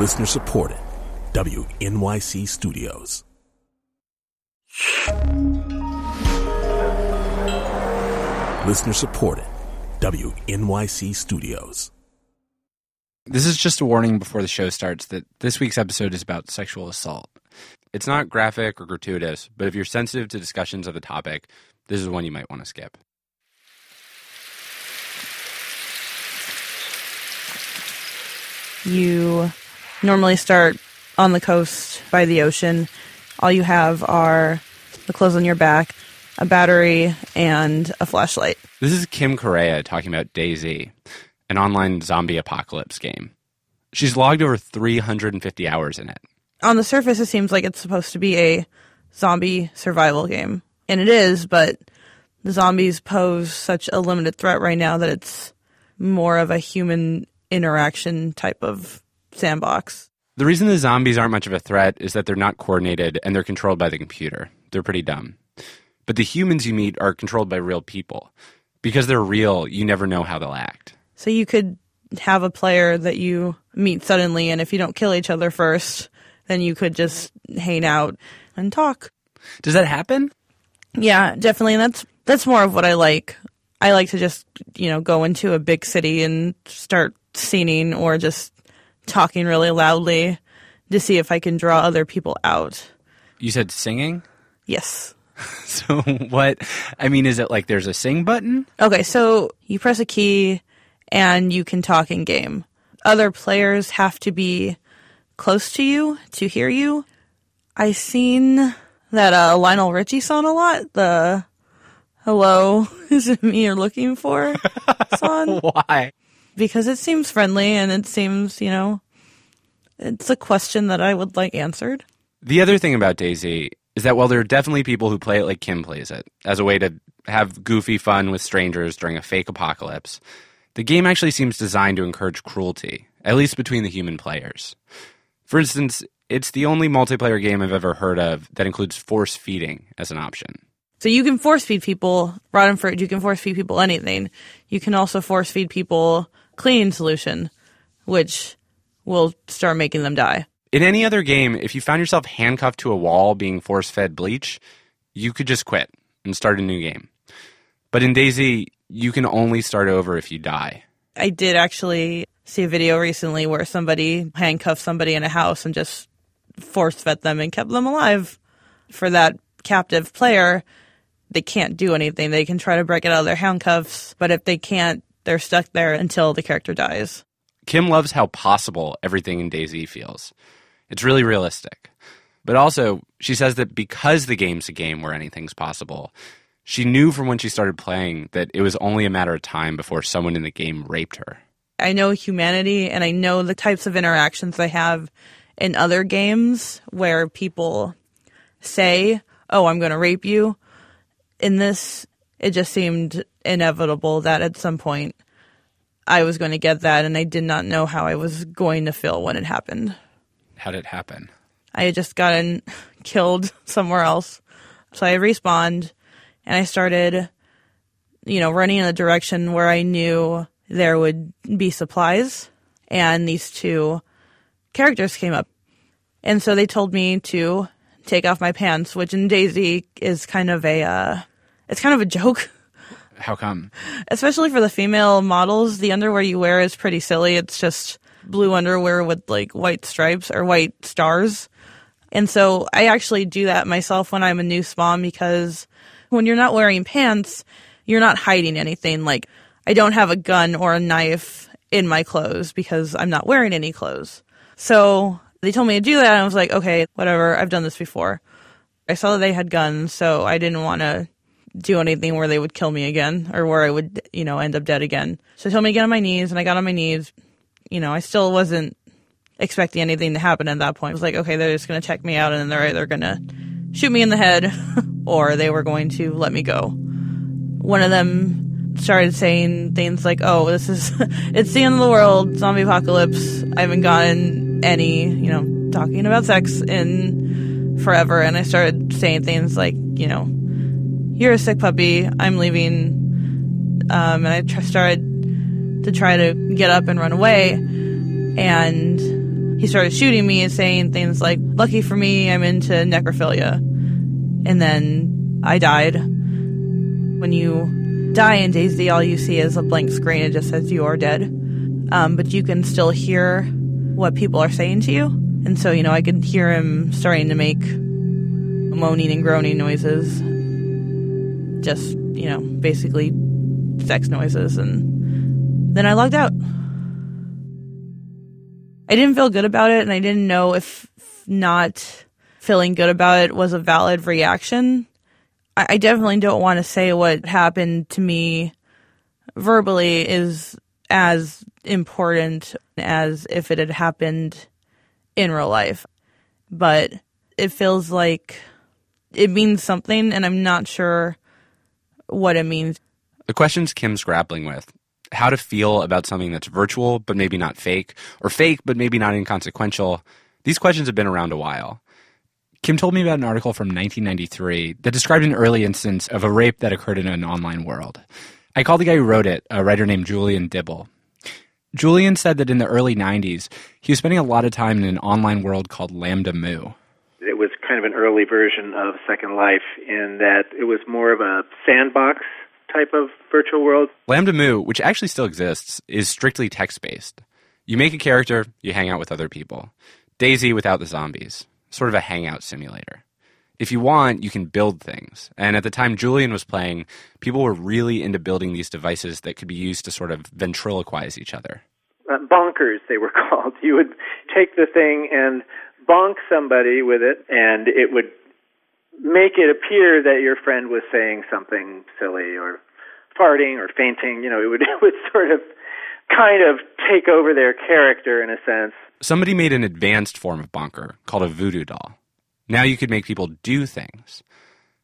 Listener supported. WNYC Studios. Listener supported. WNYC Studios. This is just a warning before the show starts that this week's episode is about sexual assault. It's not graphic or gratuitous, but if you're sensitive to discussions of the topic, this is one you might want to skip. You normally start on the coast by the ocean. All you have are the clothes on your back, a battery, and a flashlight. This is Kim Correa talking about DayZ, an online zombie apocalypse game. She's logged over 350 hours in it. On the surface, it seems like it's supposed to be a zombie survival game. And it is, but the zombies pose such a limited threat right now that it's more of a human interaction type of sandbox. The reason the zombies aren't much of a threat is that they're not coordinated and they're controlled by the computer. They're pretty dumb. But the humans you meet are controlled by real people. Because they're real, you never know how they'll act. So you could have a player that you meet suddenly, and if you don't kill each other first, then you could just hang out and talk. Does that happen? Yeah, definitely. And that's that's more of what I like. I like to just, you know, go into a big city and start scening, or just talking really loudly to see if I can draw other people out. You said singing? Yes. So what? I mean, is it like there's a sing button? Okay, so you press a key and you can talk in game. Other players have to be close to you to hear you. I seen that uh, Lionel Richie song a lot. The "Hello, is it me you're looking for?" song Why? Because it seems friendly and it seems you know it's a question that I would like answered. The other thing about DayZ is that while there are definitely people who play it like Kim plays it, as a way to have goofy fun with strangers during a fake apocalypse, the game actually seems designed to encourage cruelty, at least between the human players. For instance, it's the only multiplayer game I've ever heard of that includes force feeding as an option. So you can force feed people rotten fruit. You can force feed people anything. You can also force feed people cleaning solution, which will start making them die. In any other game, if you found yourself handcuffed to a wall being force fed bleach, you could just quit and start a new game. But in DayZ, you can only start over if you die. I did actually see a video recently where somebody handcuffed somebody in a house and just force fed them and kept them alive. For that captive player, they can't do anything. They can try to break it out of their handcuffs, but if they can't, they're stuck there until the character dies. Kim loves how possible everything in DayZ feels. It's really realistic. But also, she says that because the game's a game where anything's possible, she knew from when she started playing that it was only a matter of time before someone in the game raped her. I know humanity and I know the types of interactions I have in other games where people say, Oh, I'm going to rape you. In this, it just seemed inevitable that at some point I was going to get that, and I did not know how I was going to feel when it happened. How did it happen? I had just gotten killed somewhere else. So I respawned and I started, you know, running in a direction where I knew there would be supplies. And these two characters came up. And so they told me to take off my pants, which in DayZ is kind of a, uh, it's kind of a joke. How come? Especially for the female models, the underwear you wear is pretty silly. It's just blue underwear with like white stripes or white stars. And so I actually do that myself when I'm a new spawn because when you're not wearing pants, you're not hiding anything. Like I don't have a gun or a knife in my clothes because I'm not wearing any clothes. So they told me to do that and I was like, okay, whatever. I've done this before. I saw that they had guns, so I didn't want to do anything where they would kill me again or where I would, you know, end up dead again. So they told me to get on my knees and I got on my knees. You know, I still wasn't expecting anything to happen at that point. I was like, okay, they're just going to check me out and then they're either going to shoot me in the head or they were going to let me go. One of them started saying things like, oh, this is, it's the end of the world, zombie apocalypse. I haven't gotten any, you know, talking about sex in forever. And I started saying things like, you know, you're a sick puppy. I'm leaving. Um, and I tr- started to try to get up and run away. And he started shooting me and saying things like, Lucky for me, I'm into necrophilia. And then I died. When you die in DayZ, all you see is a blank screen. It just says you are dead. Um, but you can still hear what people are saying to you. And so, you know, I could hear him starting to make moaning and groaning noises. Just, you know, basically sex noises. And then I logged out. I didn't feel good about it, and I didn't know if not feeling good about it was a valid reaction. I, I definitely don't want to say what happened to me verbally is as important as if it had happened in real life. But it feels like it means something, and I'm not sure what it means. The questions Kim's grappling with how to feel about something that's virtual but maybe not fake, or fake but maybe not inconsequential. These questions have been around a while. Kim told me about an article from 1993 that described an early instance of a rape that occurred in an online world. I called the guy who wrote it, a writer named Julian Dibbell. Julian said that in the early 90s, he was spending a lot of time in an online world called LambdaMOO. It was kind of an early version of Second Life in that it was more of a sandbox type of virtual world. LambdaMOO, which actually still exists, is strictly text based. You make a character, you hang out with other people. DayZ without the zombies, sort of a hangout simulator. If you want, you can build things. And at the time Julian was playing, people were really into building these devices that could be used to sort of ventriloquize each other. Uh, bonkers, they were called. You would take the thing and bonk somebody with it, and it would make it appear that your friend was saying something silly or farting or fainting. You know, it would it would sort of kind of take over their character in a sense. Somebody made an advanced form of bonker called a voodoo doll. Now you could make people do things.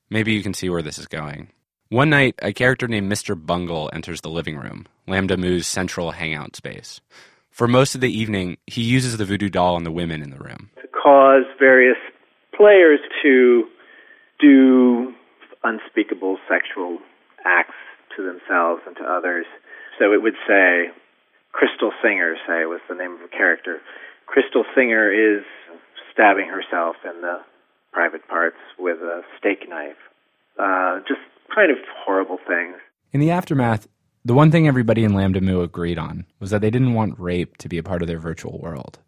Maybe you can see where this is going. One night, a character named Mr. Bungle enters the living room, LambdaMOO's central hangout space. For most of the evening, he uses the voodoo doll on the women in the room. Cause various players to do unspeakable sexual acts to themselves and to others. So it would say, Crystal Singer, say, was the name of a character. Crystal Singer is stabbing herself in the private parts with a steak knife. Uh, just kind of horrible things. In the aftermath, the one thing everybody in LambdaMOO agreed on was that they didn't want rape to be a part of their virtual world.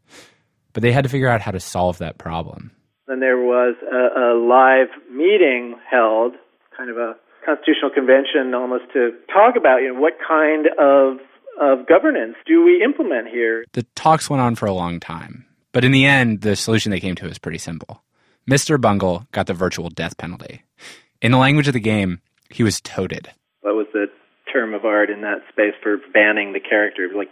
But they had to figure out how to solve that problem. Then there was a, a live meeting held, kind of a constitutional convention almost to talk about you know what kind of of governance do we implement here. The talks went on for a long time, but in the end, the solution they came to was pretty simple. Mr. Bungle got the virtual death penalty. In the language of the game, he was toaded. What was the term of art in that space for banning the character? Like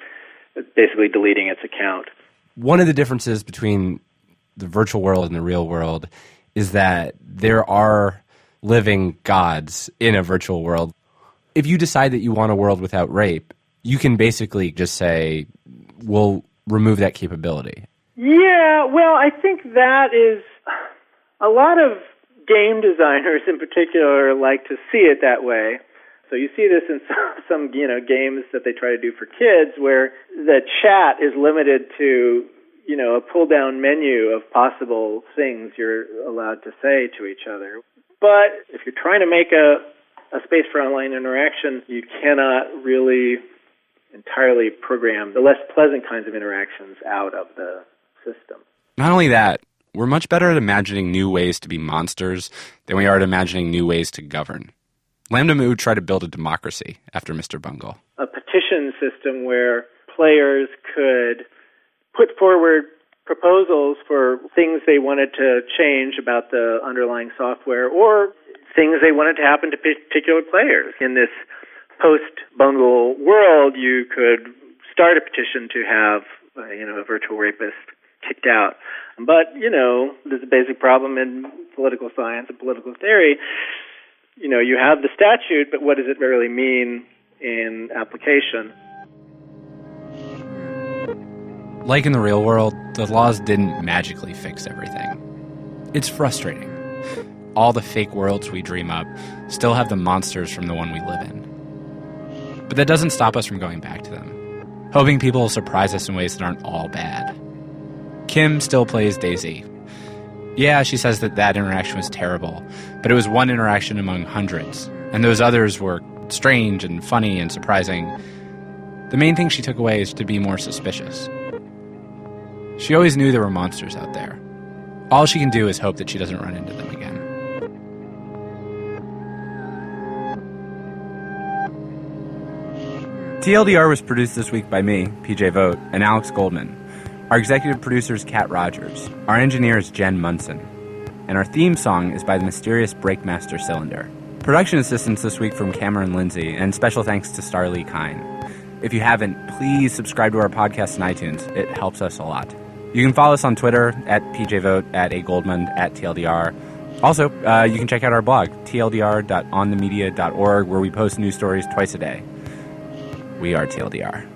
basically deleting its account. One of the differences between the virtual world and the real world is that there are living gods in a virtual world. If you decide that you want a world without rape, you can basically just say, we'll remove that capability. Yeah, well, I think that is a lot of game designers in particular like to see it that way. So you see this in some, some you know games that they try to do for kids where the chat is limited to you know, a pull down menu of possible things you're allowed to say to each other. But if you're trying to make a, a space for online interaction, you cannot really entirely program the less pleasant kinds of interactions out of the system. Not only that, we're much better at imagining new ways to be monsters than we are at imagining new ways to govern. LambdaMOO tried to build a democracy after Mr. Bungle. A petition system where players could put forward proposals for things they wanted to change about the underlying software or things they wanted to happen to particular players. In this post Bungle world, you could start a petition to have you know a virtual rapist kicked out. But you know, there's a basic problem in political science and political theory. You know, you have the statute, but what does it really mean in application? Like in the real world, the laws didn't magically fix everything. It's frustrating. All the fake worlds we dream up still have the monsters from the one we live in. But that doesn't stop us from going back to them, hoping people will surprise us in ways that aren't all bad. Kim still plays DayZ. Yeah, she says that that interaction was terrible, but it was one interaction among hundreds, and those others were strange and funny and surprising. The main thing she took away is to be more suspicious. She always knew there were monsters out there. All she can do is hope that she doesn't run into them again. TLDR was produced this week by me, PJ Vogt, and Alex Goldman. Our executive producer is Kat Rogers. Our engineer is Jen Munson. And our theme song is by the mysterious Breakmaster Cylinder. Production assistance this week from Cameron Lindsay, and special thanks to Starlee Kine. If you haven't, please subscribe to our podcast on iTunes. It helps us a lot. You can follow us on Twitter at PJVogt, at A Goldman, at TLDR. Also, uh, you can check out our blog, tldr.onthemedia.org, where we post news stories twice a day. We are TLDR.